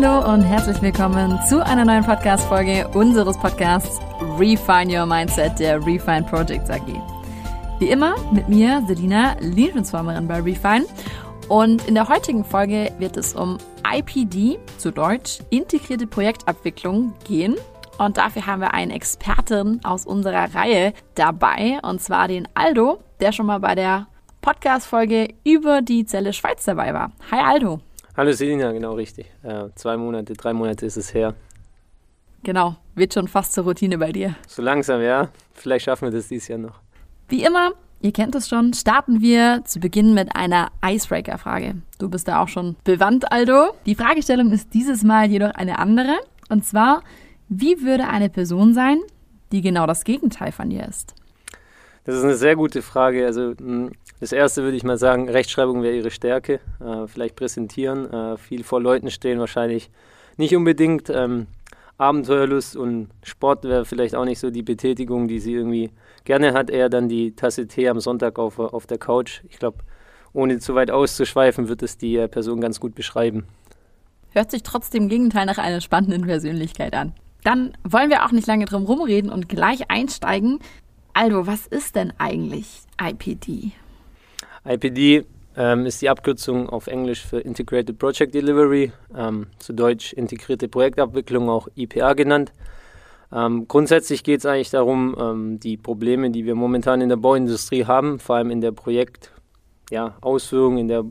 Hallo und herzlich willkommen zu einer neuen Podcast-Folge unseres Podcasts Refine Your Mindset der Refine Projects AG. Wie immer mit mir, Selina, Lead-Transformerin bei Refine. Und in der heutigen Folge wird es um IPD, zu Deutsch integrierte Projektabwicklung, gehen. Und dafür haben wir einen Experten aus unserer Reihe dabei, und zwar den Aldo, der schon mal bei der Podcast-Folge über die Zelle Schweiz dabei war. Hi Aldo. Hallo Selina, genau richtig. Äh, zwei Monate, drei Monate ist es her. Genau, wird schon fast zur Routine bei dir. So langsam, ja. Vielleicht schaffen wir das dieses Jahr noch. Wie immer, ihr kennt es schon, starten wir zu Beginn mit einer Icebreaker-Frage. Du bist da auch schon bewandt, Aldo. Die Fragestellung ist dieses Mal jedoch eine andere. Und zwar, wie würde eine Person sein, die genau das Gegenteil von dir ist? Das ist eine sehr gute Frage. Also das erste würde ich mal sagen, Rechtschreibung wäre ihre Stärke. Äh, vielleicht präsentieren, äh, viel vor Leuten stehen wahrscheinlich nicht unbedingt. Ähm, Abenteuerlust und Sport wäre vielleicht auch nicht so die Betätigung, die sie irgendwie gerne hat. Eher dann die Tasse Tee am Sonntag auf, auf der Couch. Ich glaube, ohne zu weit auszuschweifen, wird es die äh, Person ganz gut beschreiben. Hört sich trotzdem im Gegenteil nach einer spannenden Persönlichkeit an. Dann wollen wir auch nicht lange drum rumreden und gleich einsteigen. Aldo, was ist denn eigentlich IPD? IPD ähm, ist die Abkürzung auf Englisch für Integrated Project Delivery, ähm, zu Deutsch integrierte Projektabwicklung, auch IPA genannt. Ähm, grundsätzlich geht es eigentlich darum, ähm, die Probleme, die wir momentan in der Bauindustrie haben, vor allem in der Projektausführung, ja, in, der,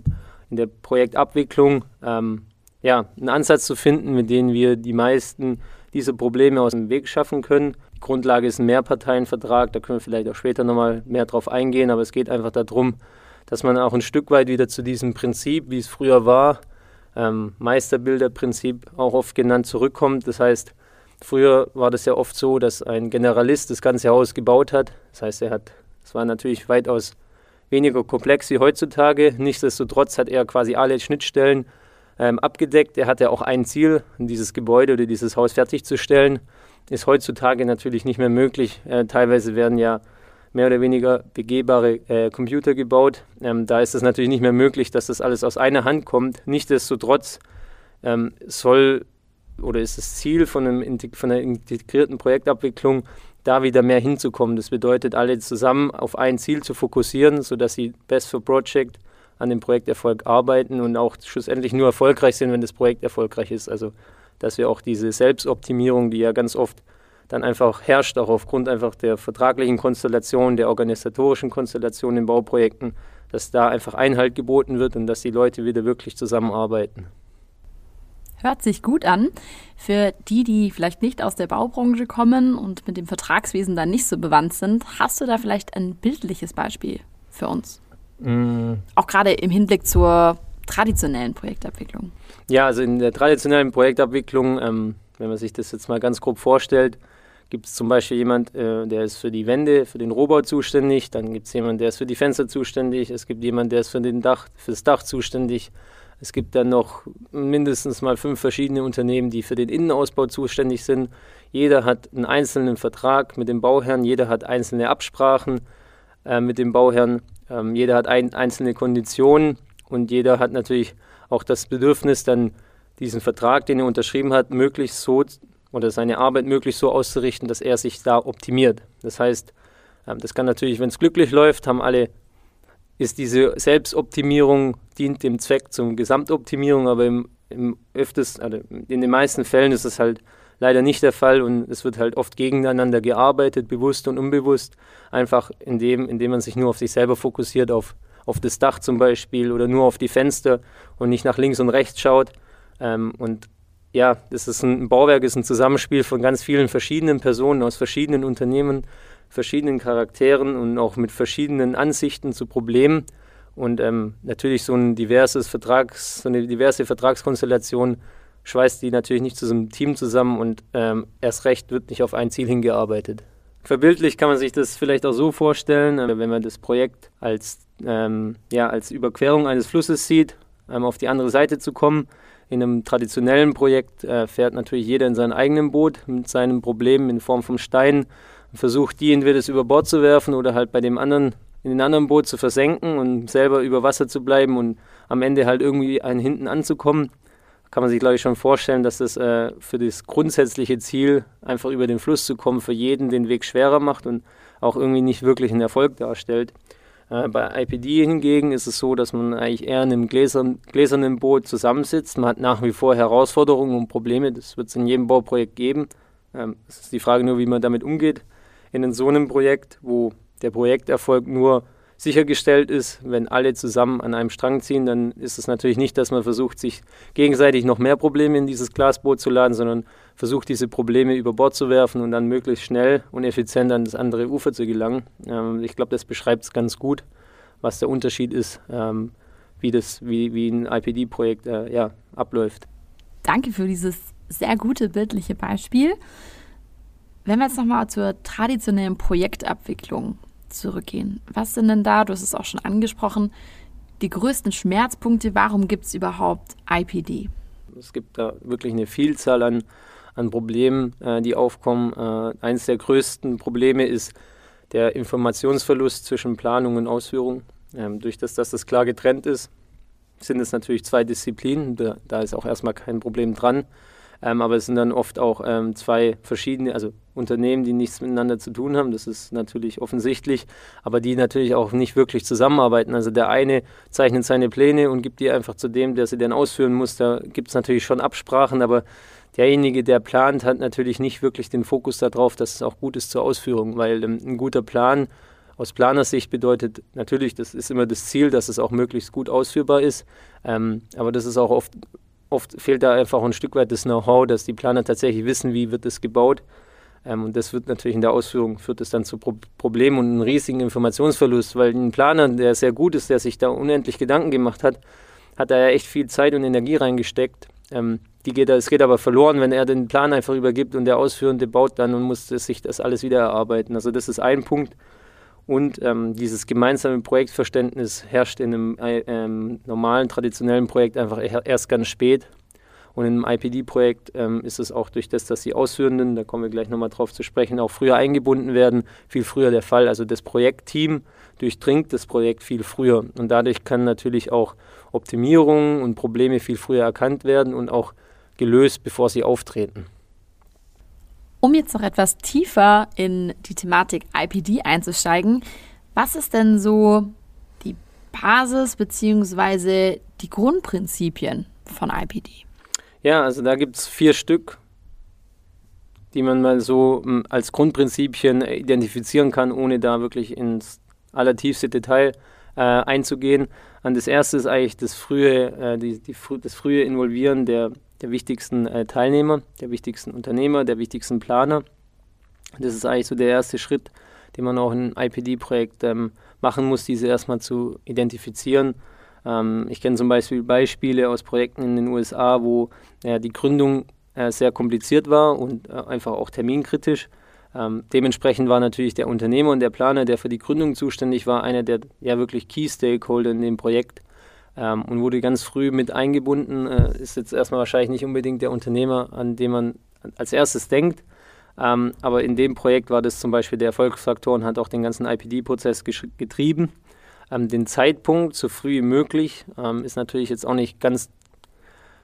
in der Projektabwicklung, ähm, ja, einen Ansatz zu finden, mit dem wir die meisten dieser Probleme aus dem Weg schaffen können. Die Grundlage ist ein Mehrparteienvertrag, da können wir vielleicht auch später nochmal mehr drauf eingehen, aber es geht einfach darum, dass man auch ein Stück weit wieder zu diesem Prinzip, wie es früher war, ähm, Meisterbilderprinzip auch oft genannt, zurückkommt. Das heißt, früher war das ja oft so, dass ein Generalist das ganze Haus gebaut hat. Das heißt, er hat, es war natürlich weitaus weniger komplex wie heutzutage. Nichtsdestotrotz hat er quasi alle Schnittstellen ähm, abgedeckt. Er hatte auch ein Ziel, dieses Gebäude oder dieses Haus fertigzustellen. Ist heutzutage natürlich nicht mehr möglich. Äh, teilweise werden ja mehr oder weniger begehbare äh, Computer gebaut. Ähm, da ist es natürlich nicht mehr möglich, dass das alles aus einer Hand kommt. Nichtsdestotrotz ähm, soll oder ist das Ziel von, einem, von einer integrierten Projektabwicklung, da wieder mehr hinzukommen. Das bedeutet, alle zusammen auf ein Ziel zu fokussieren, sodass sie Best for Project an dem Projekterfolg arbeiten und auch schlussendlich nur erfolgreich sind, wenn das Projekt erfolgreich ist. Also, dass wir auch diese Selbstoptimierung, die ja ganz oft dann einfach herrscht, auch aufgrund einfach der vertraglichen Konstellation, der organisatorischen Konstellation in Bauprojekten, dass da einfach Einhalt geboten wird und dass die Leute wieder wirklich zusammenarbeiten. Hört sich gut an. Für die, die vielleicht nicht aus der Baubranche kommen und mit dem Vertragswesen dann nicht so bewandt sind, hast du da vielleicht ein bildliches Beispiel für uns? Mm. Auch gerade im Hinblick zur traditionellen Projektabwicklung. Ja, also in der traditionellen Projektabwicklung, ähm, wenn man sich das jetzt mal ganz grob vorstellt, gibt es zum Beispiel jemand, äh, der ist für die Wände, für den Rohbau zuständig, dann gibt es jemanden, der ist für die Fenster zuständig, es gibt jemanden, der ist für, den Dach, für das Dach zuständig, es gibt dann noch mindestens mal fünf verschiedene Unternehmen, die für den Innenausbau zuständig sind. Jeder hat einen einzelnen Vertrag mit dem Bauherrn, jeder hat einzelne Absprachen äh, mit dem Bauherrn, ähm, jeder hat ein, einzelne Konditionen und jeder hat natürlich auch das Bedürfnis, dann diesen Vertrag, den er unterschrieben hat, möglichst so oder seine Arbeit möglichst so auszurichten, dass er sich da optimiert. Das heißt, ähm, das kann natürlich, wenn es glücklich läuft, haben alle, ist diese Selbstoptimierung, dient dem Zweck zum Gesamtoptimierung, aber im, im öfters, also in den meisten Fällen ist es halt leider nicht der Fall und es wird halt oft gegeneinander gearbeitet, bewusst und unbewusst, einfach indem, indem man sich nur auf sich selber fokussiert, auf, auf das Dach zum Beispiel oder nur auf die Fenster und nicht nach links und rechts schaut. Ähm, und ja, das ist ein, ein Bauwerk, ist ein Zusammenspiel von ganz vielen verschiedenen Personen aus verschiedenen Unternehmen, verschiedenen Charakteren und auch mit verschiedenen Ansichten zu Problemen. Und ähm, natürlich so ein diverses Vertrags, so eine diverse Vertragskonstellation schweißt die natürlich nicht zu so einem Team zusammen und ähm, erst recht wird nicht auf ein Ziel hingearbeitet. Verbildlich kann man sich das vielleicht auch so vorstellen, äh, wenn man das Projekt als, ähm, ja, als Überquerung eines Flusses sieht, ähm, auf die andere Seite zu kommen, in einem traditionellen Projekt äh, fährt natürlich jeder in seinem eigenen Boot mit seinen Problemen in Form von Steinen und versucht, die entweder über Bord zu werfen oder halt bei dem anderen in den anderen Boot zu versenken und selber über Wasser zu bleiben und am Ende halt irgendwie einen hinten anzukommen. kann man sich, glaube ich, schon vorstellen, dass das äh, für das grundsätzliche Ziel, einfach über den Fluss zu kommen, für jeden den Weg schwerer macht und auch irgendwie nicht wirklich einen Erfolg darstellt. Äh, bei IPD hingegen ist es so, dass man eigentlich eher in einem gläsern, gläsernen Boot zusammensitzt. Man hat nach wie vor Herausforderungen und Probleme, das wird es in jedem Bauprojekt geben. Ähm, es ist die Frage nur, wie man damit umgeht. In so einem Projekt, wo der Projekterfolg nur sichergestellt ist, wenn alle zusammen an einem Strang ziehen, dann ist es natürlich nicht, dass man versucht, sich gegenseitig noch mehr Probleme in dieses Glasboot zu laden, sondern versucht, diese Probleme über Bord zu werfen und dann möglichst schnell und effizient an das andere Ufer zu gelangen. Ähm, ich glaube, das beschreibt es ganz gut, was der Unterschied ist, ähm, wie, das, wie, wie ein IPD-Projekt äh, ja, abläuft. Danke für dieses sehr gute bildliche Beispiel. Wenn wir jetzt nochmal zur traditionellen Projektabwicklung zurückgehen. Was sind denn da, du hast es auch schon angesprochen, die größten Schmerzpunkte? Warum gibt es überhaupt IPD? Es gibt da wirklich eine Vielzahl an, an Problemen, äh, die aufkommen. Äh, eines der größten Probleme ist der Informationsverlust zwischen Planung und Ausführung. Ähm, durch das, dass das klar getrennt ist, sind es natürlich zwei Disziplinen. Da, da ist auch erstmal kein Problem dran. Ähm, aber es sind dann oft auch ähm, zwei verschiedene, also Unternehmen, die nichts miteinander zu tun haben. Das ist natürlich offensichtlich, aber die natürlich auch nicht wirklich zusammenarbeiten. Also der eine zeichnet seine Pläne und gibt die einfach zu dem, der sie dann ausführen muss. Da gibt es natürlich schon Absprachen, aber derjenige, der plant, hat natürlich nicht wirklich den Fokus darauf, dass es auch gut ist zur Ausführung, weil ähm, ein guter Plan aus Planersicht bedeutet natürlich, das ist immer das Ziel, dass es auch möglichst gut ausführbar ist. Ähm, aber das ist auch oft oft fehlt da einfach ein Stück weit das Know-how, dass die Planer tatsächlich wissen, wie wird es gebaut. Ähm, und das wird natürlich in der Ausführung, führt es dann zu Pro Problemen und einem riesigen Informationsverlust, weil ein Planer, der sehr gut ist, der sich da unendlich Gedanken gemacht hat, hat da ja echt viel Zeit und Energie reingesteckt. Ähm, die geht, es geht aber verloren, wenn er den Plan einfach übergibt und der Ausführende baut dann und muss sich das alles wieder erarbeiten. Also das ist ein Punkt. Und ähm, dieses gemeinsame Projektverständnis herrscht in einem äh, ähm, normalen, traditionellen Projekt einfach erst ganz spät. Und in einem IPD-Projekt ähm, ist es auch durch das, dass die Ausführenden, da kommen wir gleich nochmal drauf zu sprechen, auch früher eingebunden werden, viel früher der Fall. Also das Projektteam durchdringt das Projekt viel früher. Und dadurch kann natürlich auch Optimierungen und Probleme viel früher erkannt werden und auch gelöst, bevor sie auftreten. Um jetzt noch etwas tiefer in die Thematik IPD einzusteigen, was ist denn so die Basis bzw. die Grundprinzipien von IPD? Ja, also da gibt es vier Stück, die man mal so hm, als Grundprinzipien identifizieren kann, ohne da wirklich ins allertiefste Detail äh, einzugehen. Und das erste ist eigentlich das frühe, äh, die, die, das frühe Involvieren der der wichtigsten äh, Teilnehmer, der wichtigsten Unternehmer, der wichtigsten Planer. Das ist eigentlich so der erste Schritt, den man auch in einem IPD-Projekt ähm, machen muss, diese erstmal zu identifizieren. Ähm, ich kenne zum Beispiel Beispiele aus Projekten in den USA, wo äh, die Gründung äh, sehr kompliziert war und äh, einfach auch terminkritisch. Ähm, dementsprechend war natürlich der Unternehmer und der Planer, der für die Gründung zuständig war, einer der ja wirklich Key Stakeholder in dem Projekt ähm, und wurde ganz früh mit eingebunden. Äh, ist jetzt erstmal wahrscheinlich nicht unbedingt der Unternehmer, an den man als erstes denkt. Ähm, aber in dem Projekt war das zum Beispiel der Erfolgsfaktor und hat auch den ganzen IPD-Prozess getrieben. Ähm, den Zeitpunkt so früh wie möglich ähm, ist natürlich jetzt auch nicht ganz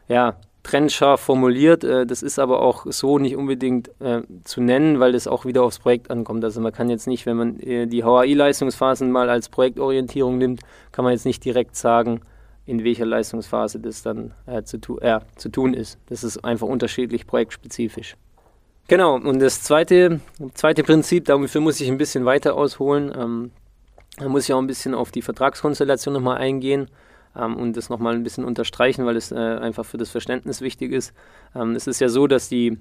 ja, trennscharf formuliert. Äh, das ist aber auch so nicht unbedingt äh, zu nennen, weil das auch wieder aufs Projekt ankommt. Also man kann jetzt nicht, wenn man äh, die HAI-Leistungsphasen mal als Projektorientierung nimmt, kann man jetzt nicht direkt sagen, in welcher Leistungsphase das dann äh, zu, tu äh, zu tun ist. Das ist einfach unterschiedlich projektspezifisch. Genau, und das zweite, zweite Prinzip, dafür muss ich ein bisschen weiter ausholen. Ähm, da muss ich auch ein bisschen auf die Vertragskonstellation nochmal eingehen ähm, und das nochmal ein bisschen unterstreichen, weil es äh, einfach für das Verständnis wichtig ist. Ähm, es ist ja so, dass die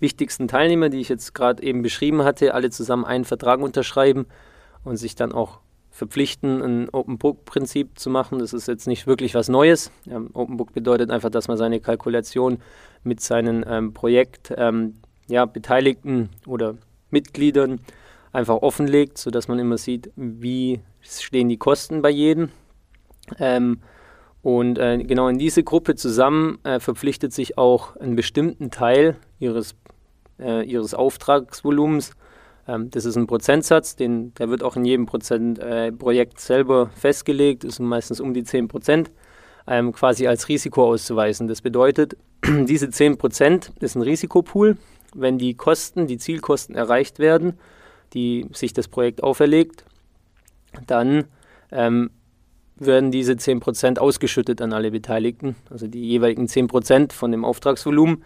wichtigsten Teilnehmer, die ich jetzt gerade eben beschrieben hatte, alle zusammen einen Vertrag unterschreiben und sich dann auch verpflichten, ein Open Book Prinzip zu machen. Das ist jetzt nicht wirklich was Neues. Ähm, Open Book bedeutet einfach, dass man seine Kalkulation mit seinen ähm, Projekt ähm, ja, oder Mitgliedern einfach offenlegt, sodass man immer sieht, wie stehen die Kosten bei jedem. Ähm, und äh, genau in diese Gruppe zusammen äh, verpflichtet sich auch einen bestimmten Teil ihres, äh, ihres Auftragsvolumens ähm, das ist ein Prozentsatz, den, der wird auch in jedem Prozent, äh, Projekt selber festgelegt, sind meistens um die 10 Prozent. ähm, quasi als Risiko auszuweisen. Das bedeutet, diese 10% ist ein Risikopool. Wenn die Kosten, die Zielkosten erreicht werden, die sich das Projekt auferlegt, dann ähm, werden diese 10% ausgeschüttet an alle Beteiligten, also die jeweiligen 10% von dem Auftragsvolumen.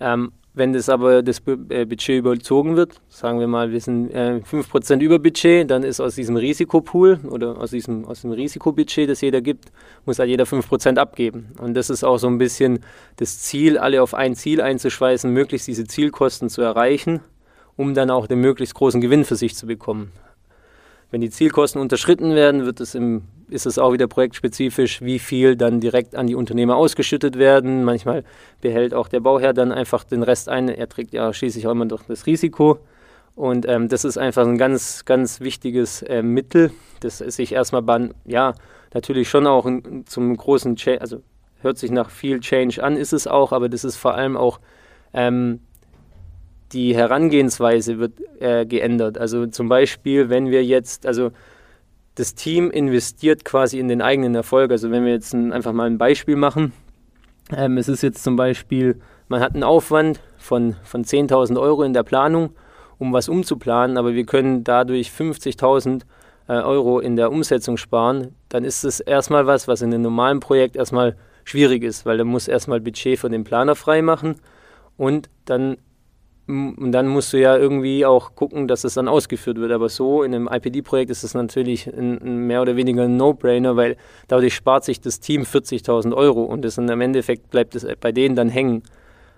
Ähm, wenn das aber das äh, Budget überzogen wird, sagen wir mal, wir sind äh, 5% über Budget, dann ist aus diesem Risikopool oder aus diesem, aus dem Risikobudget, das jeder gibt, muss halt jeder 5% abgeben. Und das ist auch so ein bisschen das Ziel, alle auf ein Ziel einzuschweißen, möglichst diese Zielkosten zu erreichen, um dann auch den möglichst großen Gewinn für sich zu bekommen. Wenn die Zielkosten unterschritten werden, wird es im ist es auch wieder projektspezifisch, wie viel dann direkt an die Unternehmer ausgeschüttet werden. Manchmal behält auch der Bauherr dann einfach den Rest ein. Er trägt ja schließlich auch immer noch das Risiko. Und ähm, das ist einfach ein ganz, ganz wichtiges äh, Mittel, das sich erstmal ban ja, natürlich schon auch ein, zum großen Change, also hört sich nach viel Change an, ist es auch, aber das ist vor allem auch ähm, die Herangehensweise wird äh, geändert. Also zum Beispiel, wenn wir jetzt, also das Team investiert quasi in den eigenen Erfolg. Also wenn wir jetzt ein, einfach mal ein Beispiel machen, ähm, es ist jetzt zum Beispiel, man hat einen Aufwand von, von 10.000 Euro in der Planung, um was umzuplanen, aber wir können dadurch 50.000 äh, Euro in der Umsetzung sparen, dann ist es erstmal was, was in einem normalen Projekt erstmal schwierig ist, weil da muss erstmal Budget von dem Planer freimachen und dann und dann musst du ja irgendwie auch gucken, dass es dann ausgeführt wird. Aber so in einem IPD-Projekt ist es natürlich ein, ein, mehr oder weniger ein No-Brainer, weil dadurch spart sich das Team 40.000 Euro und das im Endeffekt bleibt es bei denen dann hängen.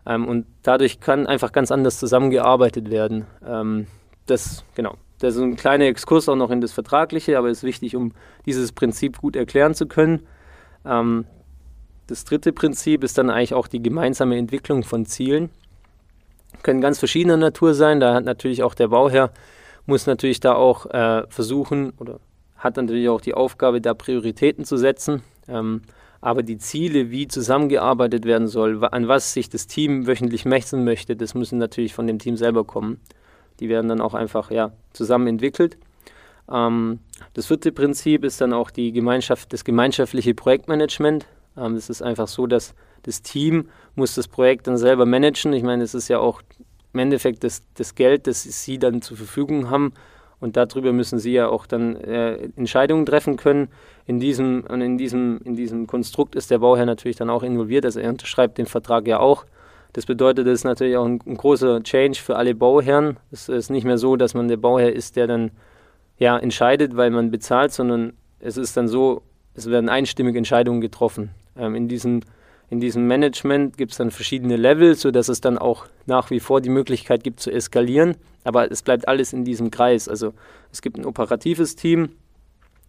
Ähm, und dadurch kann einfach ganz anders zusammengearbeitet werden. Ähm, das, genau. Das ist ein kleiner Exkurs auch noch in das Vertragliche, aber ist wichtig, um dieses Prinzip gut erklären zu können. Ähm, das dritte Prinzip ist dann eigentlich auch die gemeinsame Entwicklung von Zielen können ganz verschiedener Natur sein. Da hat natürlich auch der Bauherr, muss natürlich da auch äh, versuchen oder hat natürlich auch die Aufgabe, da Prioritäten zu setzen. Ähm, aber die Ziele, wie zusammengearbeitet werden soll, an was sich das Team wöchentlich messen möchte, das müssen natürlich von dem Team selber kommen. Die werden dann auch einfach ja, zusammen entwickelt. Ähm, das vierte Prinzip ist dann auch die Gemeinschaft, das gemeinschaftliche Projektmanagement. Ähm, es ist einfach so, dass das Team muss das Projekt dann selber managen. Ich meine, es ist ja auch im Endeffekt das, das Geld, das sie dann zur Verfügung haben. Und darüber müssen sie ja auch dann äh, Entscheidungen treffen können. In diesem, und in, diesem, in diesem Konstrukt ist der Bauherr natürlich dann auch involviert. Also er unterschreibt den Vertrag ja auch. Das bedeutet, das ist natürlich auch ein, ein großer Change für alle Bauherren. Es ist nicht mehr so, dass man der Bauherr ist, der dann ja, entscheidet, weil man bezahlt, sondern es ist dann so, es werden einstimmige Entscheidungen getroffen. Ähm, in diesem in diesem Management gibt es dann verschiedene Level, sodass es dann auch nach wie vor die Möglichkeit gibt zu eskalieren. Aber es bleibt alles in diesem Kreis. Also es gibt ein operatives Team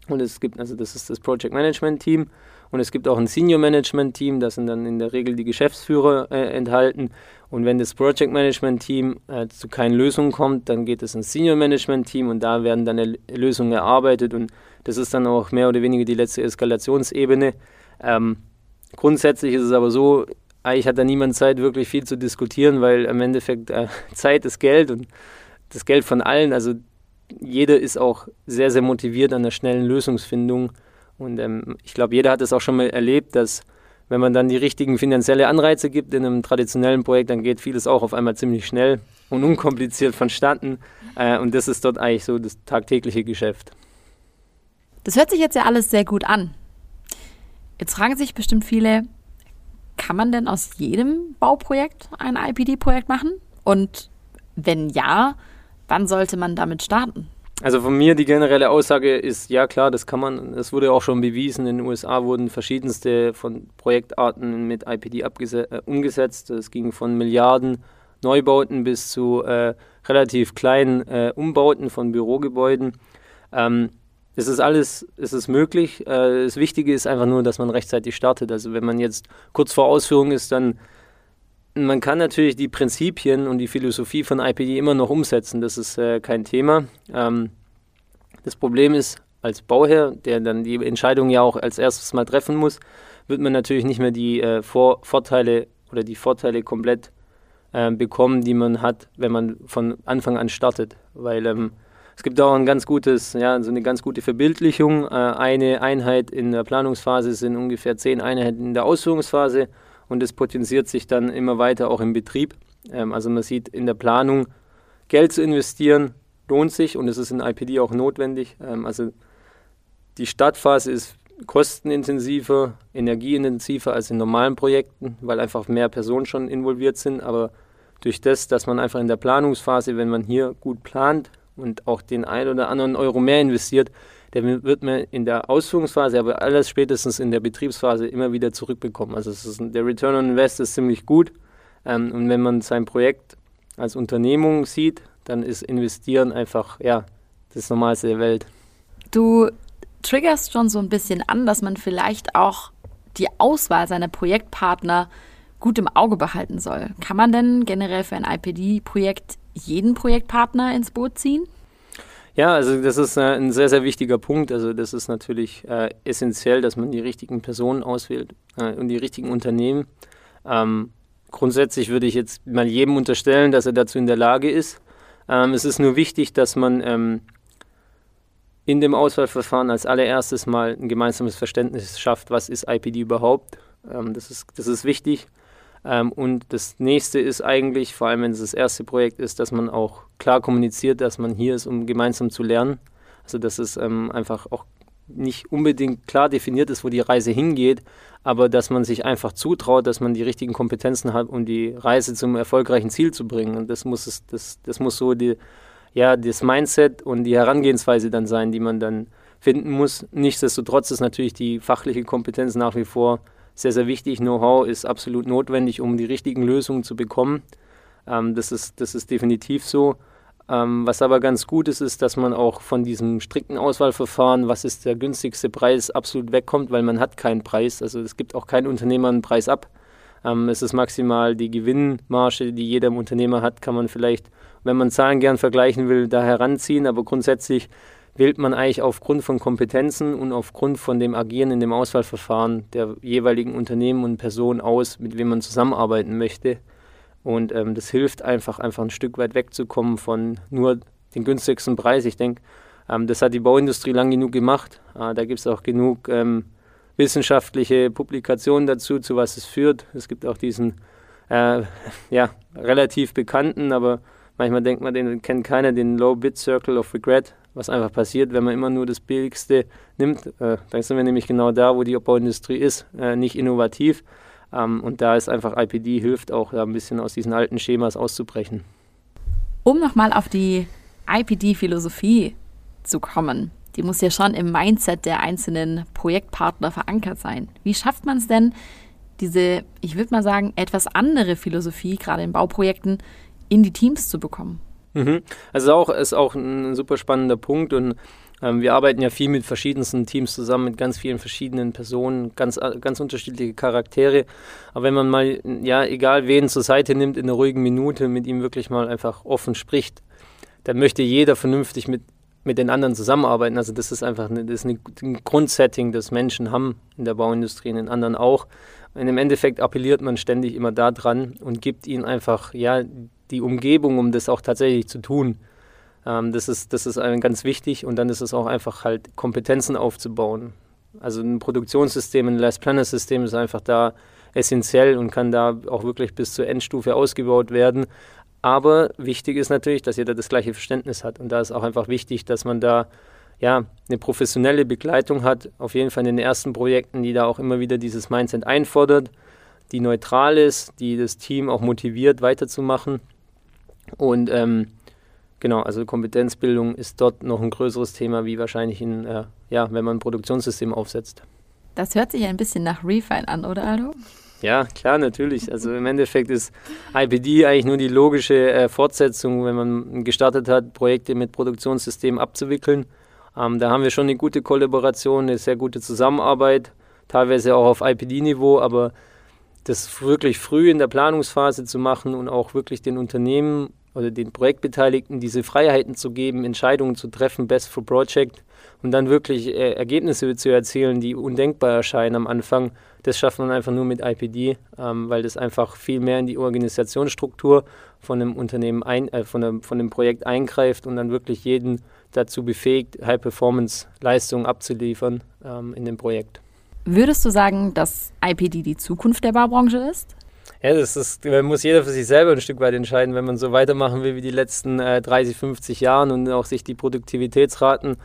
und es gibt, also das ist das Project Management Team und es gibt auch ein Senior Management Team, da sind dann in der Regel die Geschäftsführer äh, enthalten. Und wenn das Project Management Team äh, zu keinen Lösungen kommt, dann geht es ins Senior Management Team und da werden dann Lösungen erarbeitet und das ist dann auch mehr oder weniger die letzte Eskalationsebene. Ähm, Grundsätzlich ist es aber so, eigentlich hat da niemand Zeit, wirklich viel zu diskutieren, weil im Endeffekt äh, Zeit ist Geld und das Geld von allen. Also jeder ist auch sehr, sehr motiviert an der schnellen Lösungsfindung. Und ähm, ich glaube, jeder hat es auch schon mal erlebt, dass wenn man dann die richtigen finanziellen Anreize gibt in einem traditionellen Projekt, dann geht vieles auch auf einmal ziemlich schnell und unkompliziert vonstatten. Äh, und das ist dort eigentlich so das tagtägliche Geschäft. Das hört sich jetzt ja alles sehr gut an. Jetzt fragen sich bestimmt viele, kann man denn aus jedem Bauprojekt ein IPD-Projekt machen? Und wenn ja, wann sollte man damit starten? Also von mir die generelle Aussage ist, ja klar, das kann man. Es wurde auch schon bewiesen, in den USA wurden verschiedenste von Projektarten mit IPD äh, umgesetzt. Es ging von Milliarden Neubauten bis zu äh, relativ kleinen äh, Umbauten von Bürogebäuden. Ähm, es ist alles, es ist möglich. Äh, das Wichtige ist einfach nur, dass man rechtzeitig startet. Also wenn man jetzt kurz vor Ausführung ist, dann man kann natürlich die Prinzipien und die Philosophie von IPD immer noch umsetzen. Das ist äh, kein Thema. Ähm, das Problem ist, als Bauherr, der dann die Entscheidung ja auch als erstes mal treffen muss, wird man natürlich nicht mehr die äh, vor Vorteile oder die Vorteile komplett äh, bekommen, die man hat, wenn man von Anfang an startet. Weil ähm, Es gibt auch ein ganz gutes, ja, so eine ganz gute Verbildlichung. Äh, eine Einheit in der Planungsphase sind ungefähr zehn Einheiten in der Ausführungsphase und es potenziert sich dann immer weiter auch im Betrieb. Ähm, also man sieht in der Planung, Geld zu investieren lohnt sich und es ist in IPD auch notwendig. Ähm, also die Startphase ist kostenintensiver, energieintensiver als in normalen Projekten, weil einfach mehr Personen schon involviert sind. Aber durch das, dass man einfach in der Planungsphase, wenn man hier gut plant, und auch den einen oder anderen Euro mehr investiert, der wird man in der Ausführungsphase, aber alles spätestens in der Betriebsphase immer wieder zurückbekommen. Also ist, der Return on Invest ist ziemlich gut. Ähm, und wenn man sein Projekt als Unternehmung sieht, dann ist Investieren einfach ja, das Normalste der Welt. Du triggerst schon so ein bisschen an, dass man vielleicht auch die Auswahl seiner Projektpartner gut im Auge behalten soll. Kann man denn generell für ein IPD-Projekt jeden Projektpartner ins Boot ziehen? Ja, also das ist äh, ein sehr, sehr wichtiger Punkt. Also das ist natürlich äh, essentiell, dass man die richtigen Personen auswählt äh, und die richtigen Unternehmen. Ähm, grundsätzlich würde ich jetzt mal jedem unterstellen, dass er dazu in der Lage ist. Ähm, es ist nur wichtig, dass man ähm, in dem Auswahlverfahren als allererstes mal ein gemeinsames Verständnis schafft, was ist IPD überhaupt. Ähm, das, ist, das ist wichtig. Ähm, und das nächste ist eigentlich, vor allem wenn es das erste Projekt ist, dass man auch klar kommuniziert, dass man hier ist, um gemeinsam zu lernen. Also dass es ähm, einfach auch nicht unbedingt klar definiert ist, wo die Reise hingeht, aber dass man sich einfach zutraut, dass man die richtigen Kompetenzen hat, um die Reise zum erfolgreichen Ziel zu bringen. Und das muss es, das, das muss so die, ja, das Mindset und die Herangehensweise dann sein, die man dann finden muss. Nichtsdestotrotz ist natürlich die fachliche Kompetenz nach wie vor sehr, sehr wichtig. Know-how ist absolut notwendig, um die richtigen Lösungen zu bekommen. Ähm, das, ist, das ist definitiv so. Ähm, was aber ganz gut ist, ist, dass man auch von diesem strikten Auswahlverfahren, was ist der günstigste Preis, absolut wegkommt, weil man hat keinen Preis. Also es gibt auch kein Unternehmer einen Preis ab. Ähm, es ist maximal die Gewinnmarge, die jeder Unternehmer hat, kann man vielleicht, wenn man Zahlen gern vergleichen will, da heranziehen. Aber grundsätzlich wählt man eigentlich aufgrund von Kompetenzen und aufgrund von dem Agieren in dem Auswahlverfahren der jeweiligen Unternehmen und Personen aus, mit wem man zusammenarbeiten möchte. Und ähm, das hilft einfach, einfach ein Stück weit wegzukommen von nur den günstigsten Preis. Ich denke, ähm, das hat die Bauindustrie lang genug gemacht. Äh, da gibt es auch genug ähm, wissenschaftliche Publikationen dazu, zu was es führt. Es gibt auch diesen äh, ja, relativ bekannten, aber manchmal denkt man, den kennt keiner, den Low Bit Circle of Regret was einfach passiert, wenn man immer nur das Billigste nimmt. Äh, dann sind wir nämlich genau da, wo die Bauindustrie ist, äh, nicht innovativ. Ähm, und da ist einfach IPD hilft auch ein bisschen aus diesen alten Schemas auszubrechen. Um nochmal auf die IPD-Philosophie zu kommen, die muss ja schon im Mindset der einzelnen Projektpartner verankert sein. Wie schafft man es denn, diese, ich würde mal sagen, etwas andere Philosophie, gerade in Bauprojekten, in die Teams zu bekommen? Mhm. Also auch ist auch ein super spannender Punkt und ähm, wir arbeiten ja viel mit verschiedensten Teams zusammen, mit ganz vielen verschiedenen Personen, ganz, äh, ganz unterschiedliche Charaktere. Aber wenn man mal, ja, egal wen zur Seite nimmt, in einer ruhigen Minute mit ihm wirklich mal einfach offen spricht, dann möchte jeder vernünftig mit, mit den anderen zusammenarbeiten. Also das ist einfach eine, das ist ein Grundsetting, das Menschen haben in der Bauindustrie, in den anderen auch. Und im Endeffekt appelliert man ständig immer daran und gibt ihnen einfach, ja, die Umgebung, um das auch tatsächlich zu tun. Ähm, das, ist, das ist ganz wichtig und dann ist es auch einfach halt Kompetenzen aufzubauen. Also ein Produktionssystem, ein Last Planner System ist einfach da essentiell und kann da auch wirklich bis zur Endstufe ausgebaut werden. Aber wichtig ist natürlich, dass jeder das gleiche Verständnis hat. Und da ist auch einfach wichtig, dass man da ja, eine professionelle Begleitung hat. Auf jeden Fall in den ersten Projekten, die da auch immer wieder dieses Mindset einfordert, die neutral ist, die das Team auch motiviert, weiterzumachen. Und ähm, genau, also Kompetenzbildung ist dort noch ein größeres Thema, wie wahrscheinlich in, äh, ja, wenn man ein Produktionssystem aufsetzt. Das hört sich ein bisschen nach Refine an, oder Aldo? Ja, klar, natürlich. Also im Endeffekt ist IPD eigentlich nur die logische äh, Fortsetzung, wenn man gestartet hat, Projekte mit Produktionssystemen abzuwickeln. Ähm, da haben wir schon eine gute Kollaboration, eine sehr gute Zusammenarbeit, teilweise auch auf IPD-Niveau, aber das wirklich früh in der Planungsphase zu machen und auch wirklich den Unternehmen oder den Projektbeteiligten diese Freiheiten zu geben, Entscheidungen zu treffen, best for project und dann wirklich äh, Ergebnisse zu erzielen, die undenkbar erscheinen am Anfang, das schafft man einfach nur mit IPD, ähm, weil das einfach viel mehr in die Organisationsstruktur von einem Unternehmen, ein, äh, von, einem, von einem Projekt eingreift und dann wirklich jeden dazu befähigt, High-Performance-Leistungen abzuliefern ähm, in dem Projekt. Würdest du sagen, dass IPD die Zukunft der Baubranche ist? Ja, das ist, muss jeder für sich selber ein Stück weit entscheiden, wenn man so weitermachen will wie die letzten äh, 30, 50 Jahre und auch sich die Produktivitätsraten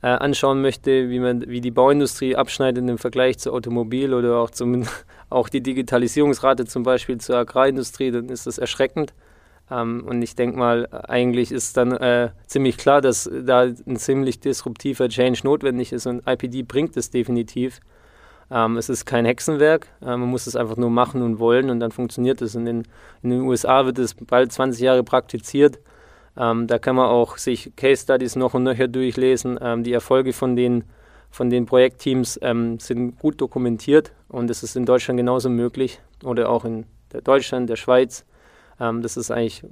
äh, anschauen möchte, wie man, wie die Bauindustrie abschneidet im Vergleich zur Automobil oder auch zum, auch die Digitalisierungsrate zum Beispiel zur Agrarindustrie, dann ist das erschreckend. Ähm, und ich denke mal, eigentlich ist dann äh, ziemlich klar, dass da ein ziemlich disruptiver Change notwendig ist und IPD bringt es definitiv. Ähm, es ist kein Hexenwerk, äh, man muss es einfach nur machen und wollen und dann funktioniert es. In den, in den USA wird es bald 20 Jahre praktiziert. Ähm, da kann man auch sich Case Studies noch und nöcher durchlesen. Ähm, die Erfolge von den, von den Projektteams ähm, sind gut dokumentiert und es ist in Deutschland genauso möglich oder auch in der Deutschland, der Schweiz. Ähm, das ist eigentlich,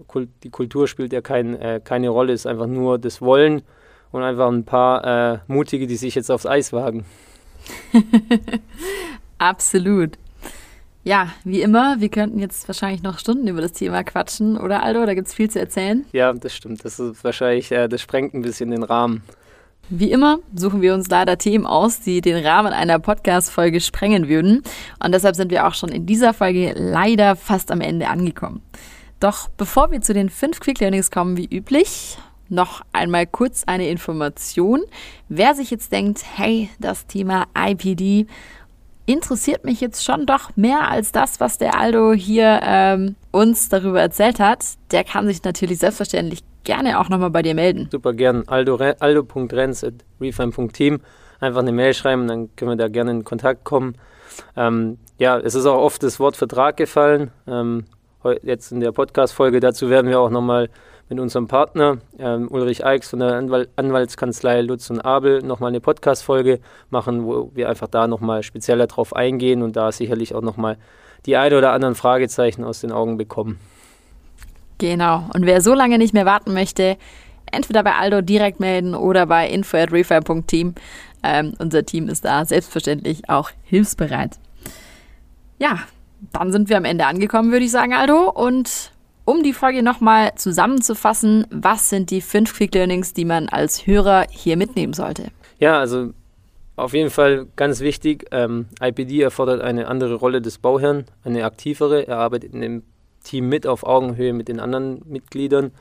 die Kultur spielt ja kein, äh, keine Rolle, es ist einfach nur das Wollen und einfach ein paar äh, Mutige, die sich jetzt aufs Eis wagen. Absolut. Ja, wie immer, wir könnten jetzt wahrscheinlich noch Stunden über das Thema quatschen, oder Aldo? Da gibt es viel zu erzählen. Ja, das stimmt. Das ist wahrscheinlich, äh, das sprengt ein bisschen den Rahmen. Wie immer suchen wir uns leider Themen aus, die den Rahmen einer Podcast-Folge sprengen würden. Und deshalb sind wir auch schon in dieser Folge leider fast am Ende angekommen. Doch bevor wir zu den fünf Quick Learnings kommen, wie üblich, noch einmal kurz eine Information. Wer sich jetzt denkt, hey, das Thema IPD interessiert mich jetzt schon doch mehr als das, was der Aldo hier ähm, uns darüber erzählt hat, der kann sich natürlich selbstverständlich gerne auch nochmal bei dir melden. Super gern. Aldo, aldo.renz at refine.team. Einfach eine Mail schreiben, dann können wir da gerne in Kontakt kommen. Ähm, ja, es ist auch oft das Wort Vertrag gefallen. Ähm, jetzt in der Podcast-Folge dazu werden wir auch nochmal mit unserem Partner ähm, Ulrich Eichs von der Anwalt Anwaltskanzlei Lutz und Abel nochmal eine Podcast-Folge machen, wo wir einfach da nochmal spezieller drauf eingehen und da sicherlich auch nochmal die ein oder anderen Fragezeichen aus den Augen bekommen. Genau. Und wer so lange nicht mehr warten möchte, entweder bei Aldo direkt melden oder bei info@refi.team. Ähm, unser Team ist da selbstverständlich auch hilfsbereit. Ja, dann sind wir am Ende angekommen, würde ich sagen, Aldo. Und um die Folge nochmal zusammenzufassen, was sind die fünf Quick Learnings, die man als Hörer hier mitnehmen sollte? Ja, also auf jeden Fall ganz wichtig, ähm, IPD erfordert eine andere Rolle des Bauherrn, eine aktivere. Er arbeitet in dem Team mit auf Augenhöhe mit den anderen Mitgliedern.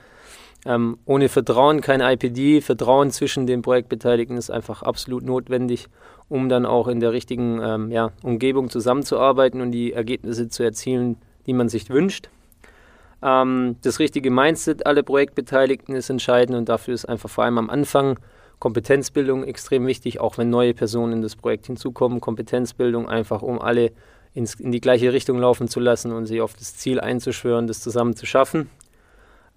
Ähm, ohne Vertrauen kein IPD. Vertrauen zwischen den Projektbeteiligten ist einfach absolut notwendig, um dann auch in der richtigen ähm, ja, Umgebung zusammenzuarbeiten und die Ergebnisse zu erzielen, die man sich wünscht. Ähm, das richtige Mindset aller Projektbeteiligten ist entscheidend und dafür ist einfach vor allem am Anfang Kompetenzbildung extrem wichtig, auch wenn neue Personen in das Projekt hinzukommen. Kompetenzbildung einfach, um alle ins, in die gleiche Richtung laufen zu lassen und sich auf das Ziel einzuschwören, das zusammen zu schaffen.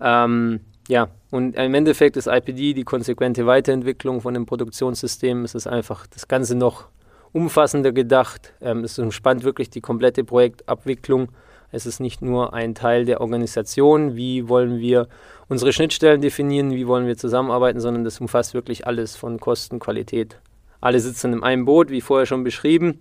Ähm, ja, und im Endeffekt ist IPD die konsequente Weiterentwicklung von dem Produktionssystem. Es ist einfach das Ganze noch umfassender gedacht. Ähm, es umspannt wirklich die komplette Projektabwicklung es ist nicht nur ein Teil der Organisation, wie wollen wir unsere Schnittstellen definieren, wie wollen wir zusammenarbeiten, sondern das umfasst wirklich alles von Kosten, Qualität. Alle sitzen in einem Boot, wie vorher schon beschrieben.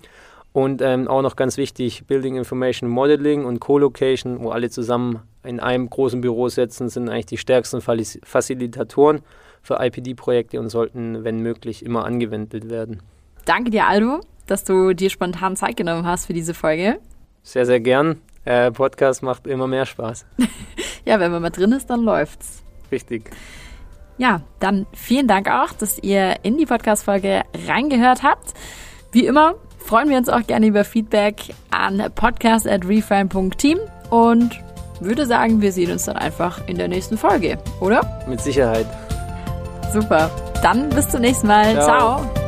Und ähm, auch noch ganz wichtig, Building Information Modeling und Co-Location, wo alle zusammen in einem großen Büro sitzen, sind eigentlich die stärksten Facilitatoren für IPD-Projekte und sollten, wenn möglich, immer angewendet werden. Danke dir, Aldo, dass du dir spontan Zeit genommen hast für diese Folge. Sehr, sehr gern äh, Podcast macht immer mehr Spaß. ja, wenn man mal drin ist, dann läuft's. Richtig. Ja, dann vielen Dank auch, dass ihr in die Podcast-Folge reingehört habt. Wie immer freuen wir uns auch gerne über Feedback an podcast.refine.team und würde sagen, wir sehen uns dann einfach in der nächsten Folge, oder? Mit Sicherheit. Super. Dann bis zum nächsten Mal. Ciao. Ciao.